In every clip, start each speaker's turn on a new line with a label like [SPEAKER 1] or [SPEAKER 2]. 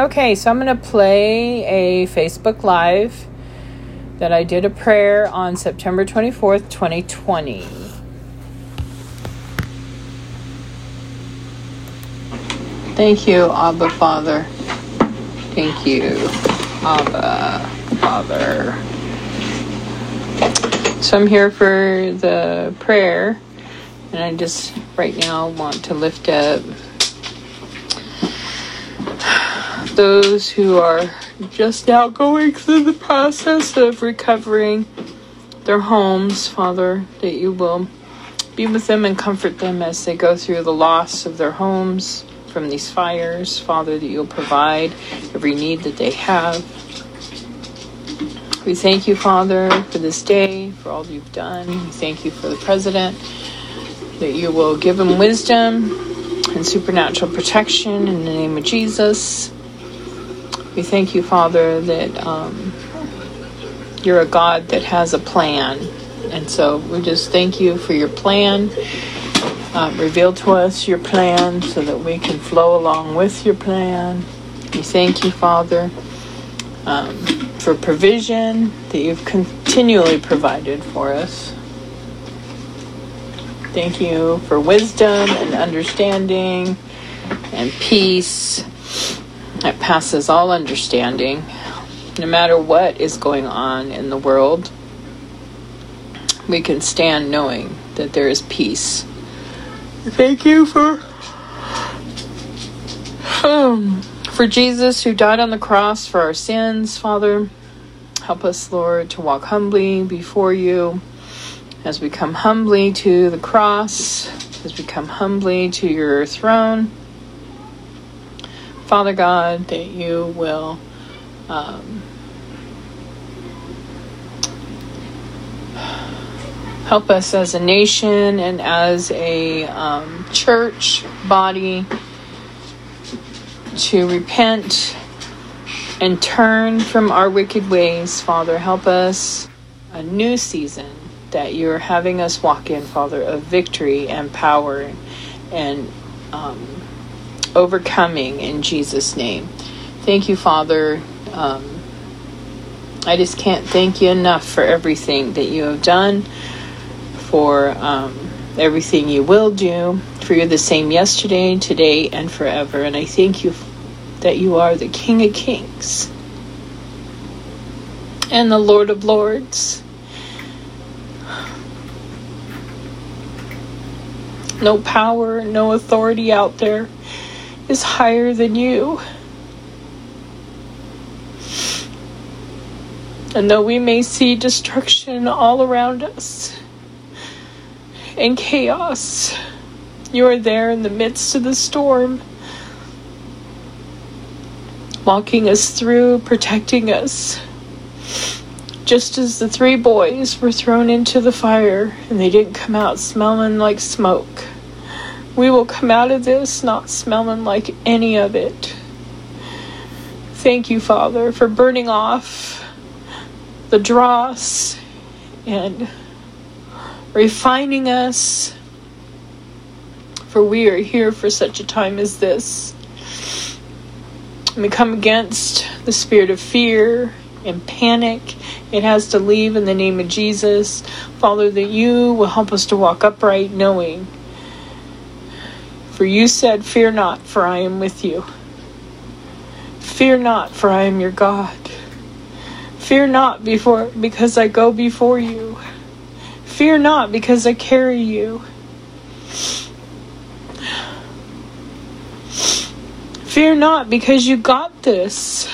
[SPEAKER 1] Okay, so I'm going to play a Facebook Live that I did a prayer on September 24th, 2020. Thank you, Abba Father. Thank you, Abba Father. So I'm here for the prayer, and I just right now want to lift up those who are just now going through the process of recovering their homes, Father, that you will be with them and comfort them as they go through the loss of their homes from these fires, Father, that you'll provide every need that they have. We thank you, Father, for this day, for all you've done. We thank you for the President, that you will give him wisdom and supernatural protection in the name of Jesus. We thank you, Father, that um, you're a God that has a plan. And so we just thank you for your plan. Uh, reveal to us your plan so that we can flow along with your plan. We thank you, Father, um, for provision that you've continually provided for us. Thank you for wisdom and understanding and peace that passes all understanding, no matter what is going on in the world. We can stand knowing that there is peace. Thank you for um, for Jesus who died on the cross for our sins, Father. Help us, Lord, to walk humbly before you as we come humbly to the cross, as we come humbly to your throne. Father God, that you will um, help us as a nation and as a um, church body to repent and turn from our wicked ways, Father. Help us a new season that you're having us walk in, Father, of victory and power and um, overcoming in Jesus' name. Thank you, Father. Um, I just can't thank you enough for everything that you have done, for um, everything you will do, for you're the same yesterday, today, and forever. And I thank you that you are the King of Kings and the Lord of Lords. No power, no authority out there is higher than you. And though we may see destruction all around us and chaos, you are there in the midst of the storm, walking us through, protecting us. Just as the three boys were thrown into the fire and they didn't come out smelling like smoke we will come out of this not smelling like any of it. Thank you, Father, for burning off the dross and refining us. For we are here for such a time as this. we come against the spirit of fear and panic. It has to leave in the name of Jesus. Father, that you will help us to walk upright, knowing for you said, Fear not, for I am with you. Fear not, for I am your God. Fear not before because I go before you. Fear not because I carry you. Fear not because you got this.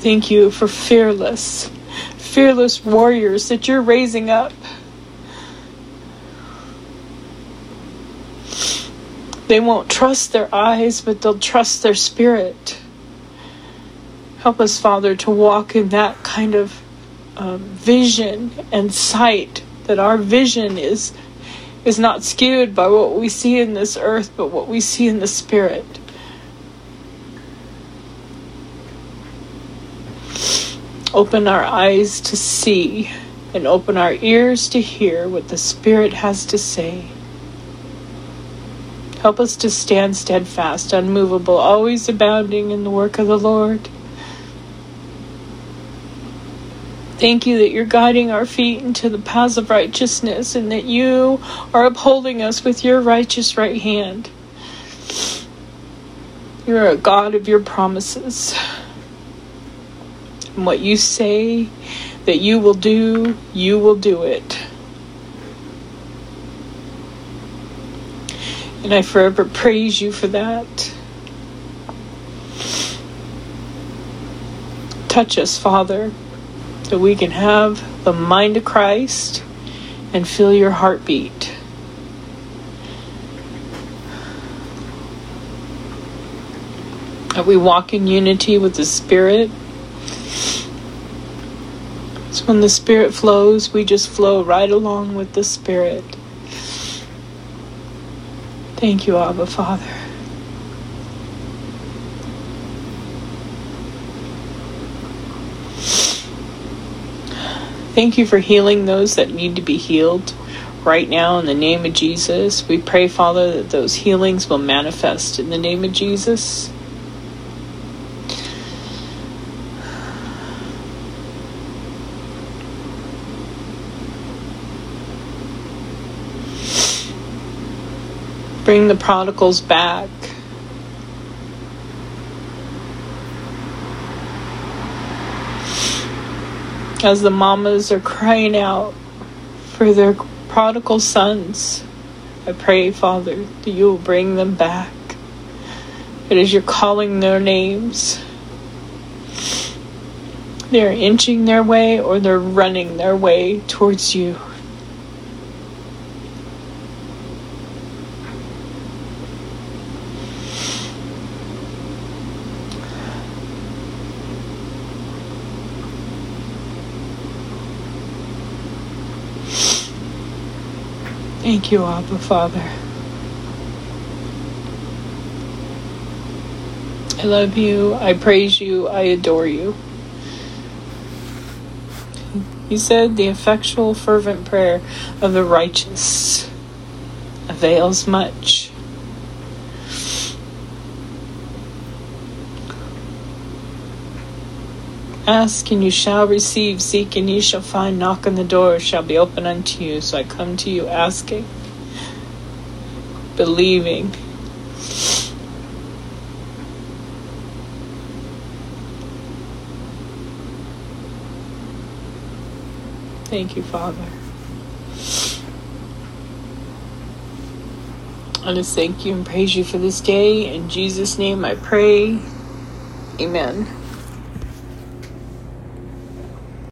[SPEAKER 1] Thank you for fearless, fearless warriors that you're raising up. They won't trust their eyes, but they'll trust their spirit. Help us, Father, to walk in that kind of um, vision and sight, that our vision is, is not skewed by what we see in this earth, but what we see in the spirit. Open our eyes to see and open our ears to hear what the Spirit has to say. Help us to stand steadfast, unmovable, always abounding in the work of the Lord. Thank you that you're guiding our feet into the paths of righteousness and that you are upholding us with your righteous right hand. You're a God of your promises. And what you say that you will do, you will do it. And I forever praise you for that. Touch us, Father, that we can have the mind of Christ and feel your heartbeat. That we walk in unity with the Spirit. So when the Spirit flows, we just flow right along with the Spirit. Thank you, Abba Father. Thank you for healing those that need to be healed right now in the name of Jesus. We pray, Father, that those healings will manifest in the name of Jesus. Bring the prodigals back. As the mamas are crying out for their prodigal sons, I pray, Father, that you will bring them back. It is you're calling their names. They're inching their way or they're running their way towards you. Thank you, Abba Father. I love you. I praise you. I adore you. He said, The effectual, fervent prayer of the righteous avails much. Ask and you shall receive, seek and you shall find, knock and the door shall be open unto you. So I come to you asking, believing. Thank you, Father. I just thank you and praise you for this day. In Jesus' name I pray. Amen.